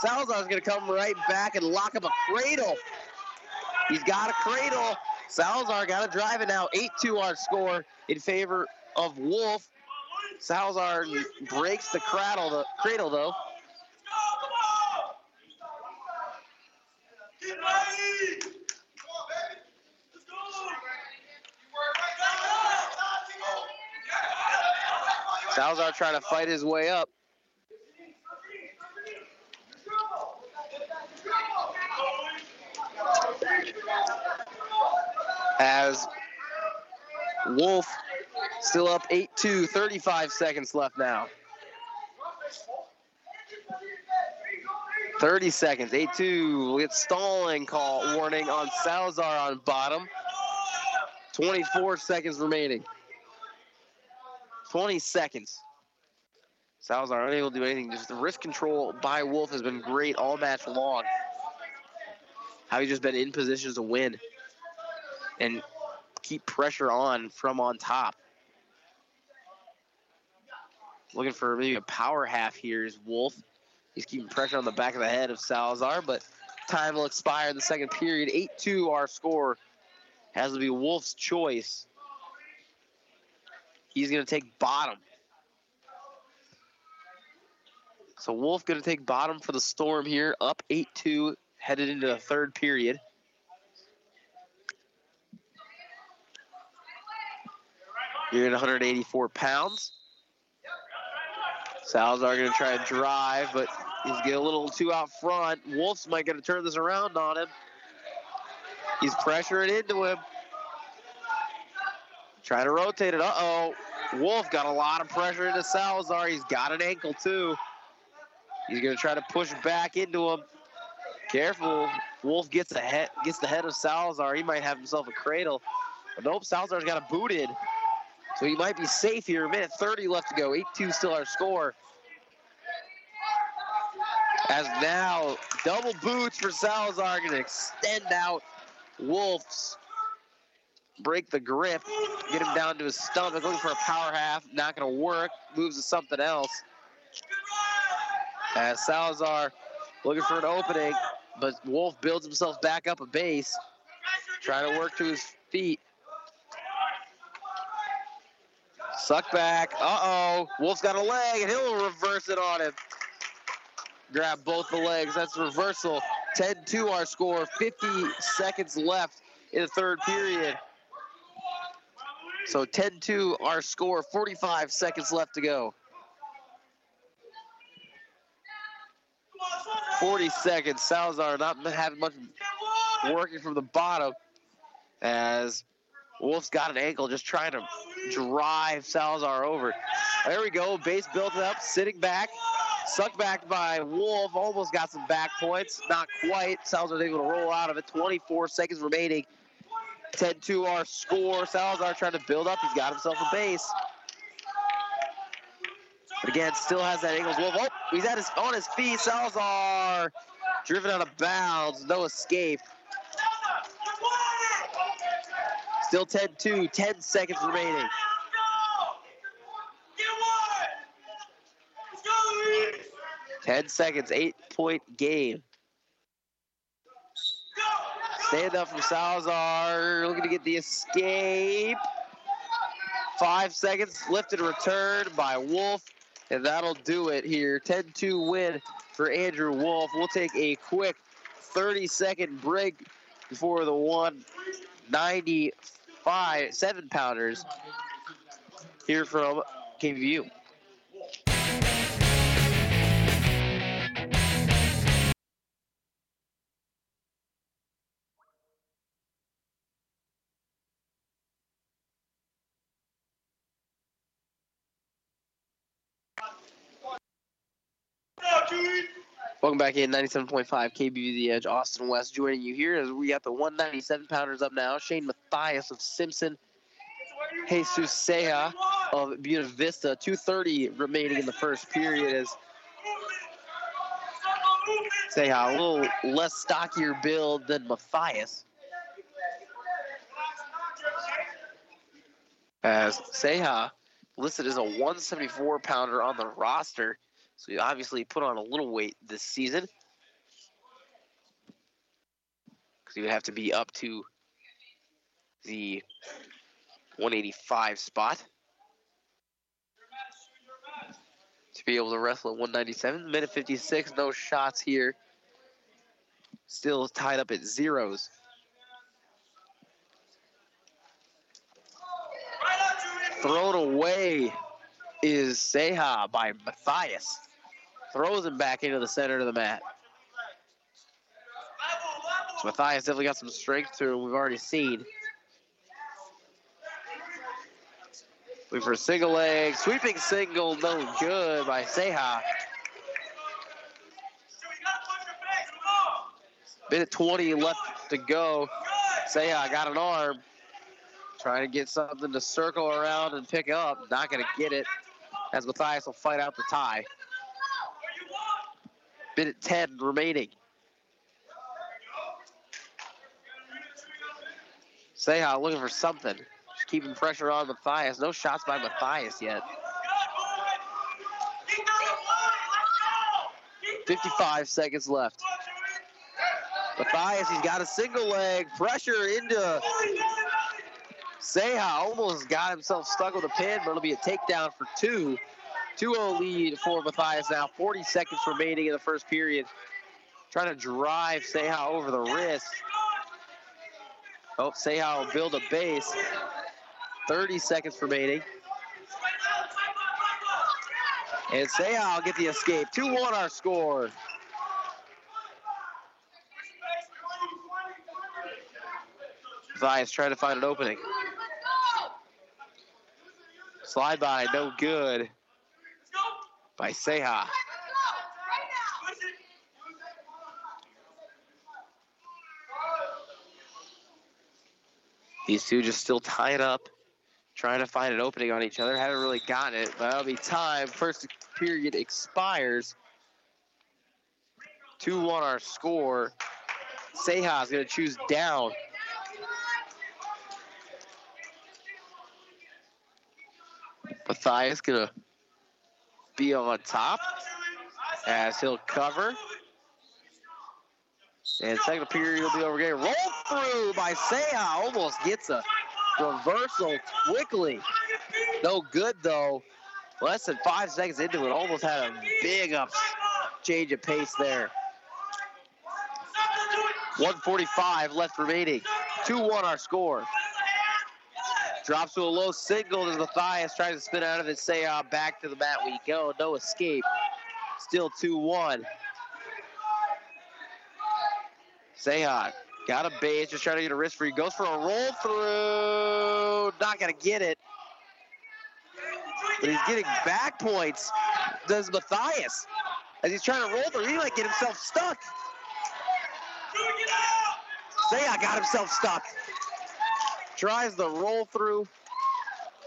Salazar's going to come right back and lock up a cradle. He's got a cradle. Salazar got to drive it now. 8-2 our score in favor of Wolf. Salazar breaks the cradle, the cradle though. Salazar trying to fight his way up. As Wolf still up 8-2, 35 seconds left now. 30 seconds, 8-2. We'll get stalling call warning on Salazar on bottom. 24 seconds remaining. 20 seconds. Salazar unable to do anything. Just the wrist control by Wolf has been great all match long. How he's just been in positions to win and keep pressure on from on top. Looking for maybe a power half here is Wolf. He's keeping pressure on the back of the head of Salazar, but time will expire in the second period. 8-2 our score has to be Wolf's choice. He's going to take bottom. So Wolf going to take bottom for the Storm here, up 8-2, headed into the third period. You're at 184 pounds. Salazar going to try to drive, but he's getting a little too out front. Wolf's might going to turn this around on him. He's pressuring into him. Trying to rotate it. Uh-oh. Wolf got a lot of pressure into Salazar. He's got an ankle, too. He's going to try to push back into him. Careful. Wolf gets the head, gets the head of Salazar. He might have himself a cradle. But nope, Salazar's got a booted. So he might be safe here. A minute 30 left to go. 8-2 still our score. As now, double boots for Salazar going to extend out Wolf's break the grip, get him down to his stomach, looking for a power half, not going to work, moves to something else. As Salazar looking for an opening, but Wolf builds himself back up a base, trying to work to his feet. Suck back. Uh-oh. Wolf's got a leg, and he'll reverse it on him. Grab both the legs. That's reversal. 10-2 our score. 50 seconds left in the third period. So 10-2 our score. 45 seconds left to go. 40 seconds. Salazar not having much working from the bottom as Wolf's got an ankle just trying to drive Salazar over. There we go. Base built up, sitting back. Sucked back by Wolf. Almost got some back points. Not quite. Salazar's able to roll out of it. 24 seconds remaining. 10-2 our score. Salazar trying to build up. He's got himself a base. But again, still has that Angles Wolf. Oh, he's at his on his feet. Salazar driven out of bounds. No escape. Still 10-2, 10 seconds remaining. Ten seconds, eight point game. Stand up from Salazar, looking to get the escape. Five seconds, lifted return by Wolf, and that'll do it here. 10-2 win for Andrew Wolf. We'll take a quick 30 second break before the 195 seven pounders here from KVU. Welcome back in 97.5 KBU The Edge, Austin West joining you here as we got the 197 pounders up now. Shane Matthias of Simpson, Jesus Seja of Buena Vista. 230 remaining in the first period as Seja a little less stockier build than Matthias. As Seja listed as a 174 pounder on the roster. So he obviously put on a little weight this season. Because he would have to be up to the 185 spot to be able to wrestle at 197. Minute 56, no shots here. Still tied up at zeros. Thrown away is Seja by Matthias. Throws him back into the center of the mat. So Matthias definitely got some strength to him, we've already seen. Looking for a single leg, sweeping single, no good by Seja. Minute 20 left to go. Seja got an arm. Trying to get something to circle around and pick up. Not going to get it as Matthias will fight out the tie. Minute 10 remaining. Seja looking for something. Just keeping pressure on Matthias. No shots by Matthias yet. 55 seconds left. Matthias, he's got a single leg. Pressure into Seja. Almost got himself stuck with a pin, but it'll be a takedown for two. 2-0 lead for Matthias now. 40 seconds remaining in the first period. Trying to drive Seja over the wrist. Oh, Seja will build a base. 30 seconds remaining. And Seja will get the escape. 2-1 our score. Matthias trying to find an opening. Slide by, no good by Seja. These two just still tied up, trying to find an opening on each other. Haven't really gotten it, but that'll be time. First period expires. 2-1 our score. Seja is going to choose down. Matthias gonna be on top as he'll cover. And second period will be over again. Roll through by Seha. Almost gets a reversal quickly. No good though. Less than five seconds into it. Almost had a big up change of pace there. 145 left remaining. 2-1 our score. Drops to a low single as Matthias tries to spin out of it. Seha uh, back to the mat we go. No escape. Still 2-1. Seha got a base, just trying to get a wrist free. Goes for a roll through. Not gonna get it. But he's getting back points. Does Matthias. As he's trying to roll through, he might get himself stuck. Seha got himself stuck. Tries the roll through.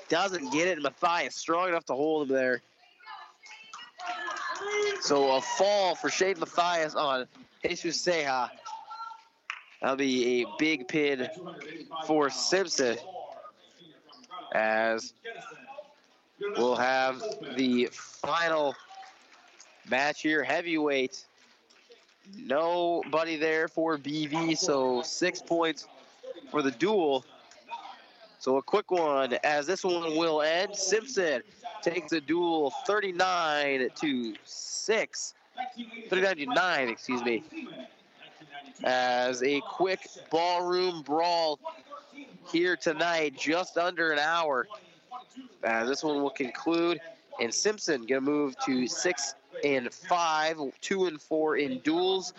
Doesn't get it. Matthias strong enough to hold him there. So a fall for Shade Matthias on Jesus Seha. That'll be a big pin for Simpson as we'll have the final match here, heavyweight. Nobody there for BV, so six points for the duel. So a quick one as this one will end. Simpson takes the duel 39 to 6. 39 to 9, excuse me. As a quick ballroom brawl here tonight, just under an hour. Uh, this one will conclude, and Simpson gonna move to six and five, two and four in duels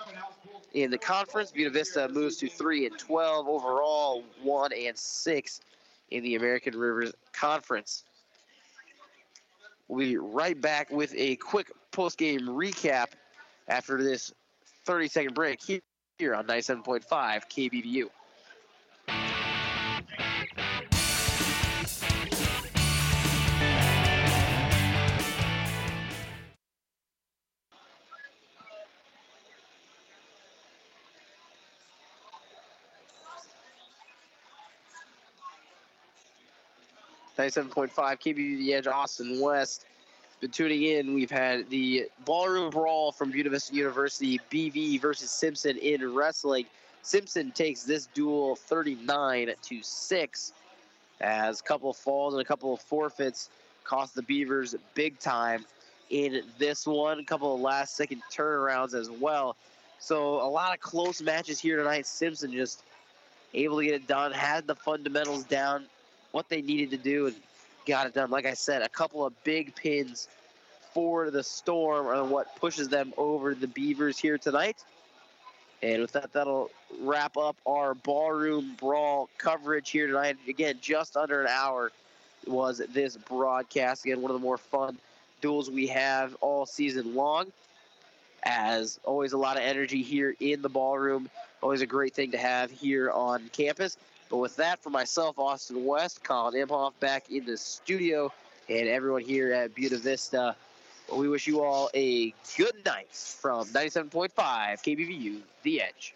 in the conference. Buena Vista moves to three and twelve overall, one and six in the American Rivers Conference. We'll be right back with a quick post game recap after this 30 second break here on 97.5 KBVU. 97.5 KBU The Edge, Austin West. Been tuning in. We've had the ballroom brawl from Buena Vista University, BV versus Simpson in wrestling. Simpson takes this duel 39 to 6 as a couple of falls and a couple of forfeits cost the Beavers big time in this one. A couple of last second turnarounds as well. So a lot of close matches here tonight. Simpson just able to get it done, had the fundamentals down, what they needed to do, and got it done. Like I said, a couple of big pins for the Storm are what pushes them over the Beavers here tonight. And with that, that'll wrap up our ballroom brawl coverage here tonight. Again, just under an hour was this broadcast. Again, one of the more fun duels we have all season long. As always, a lot of energy here in the ballroom. Always a great thing to have here on campus. But with that, for myself, Austin West, Colin Imhoff back in the studio, and everyone here at Buena Vista, we wish you all a good night from 97.5 KBVU, The Edge.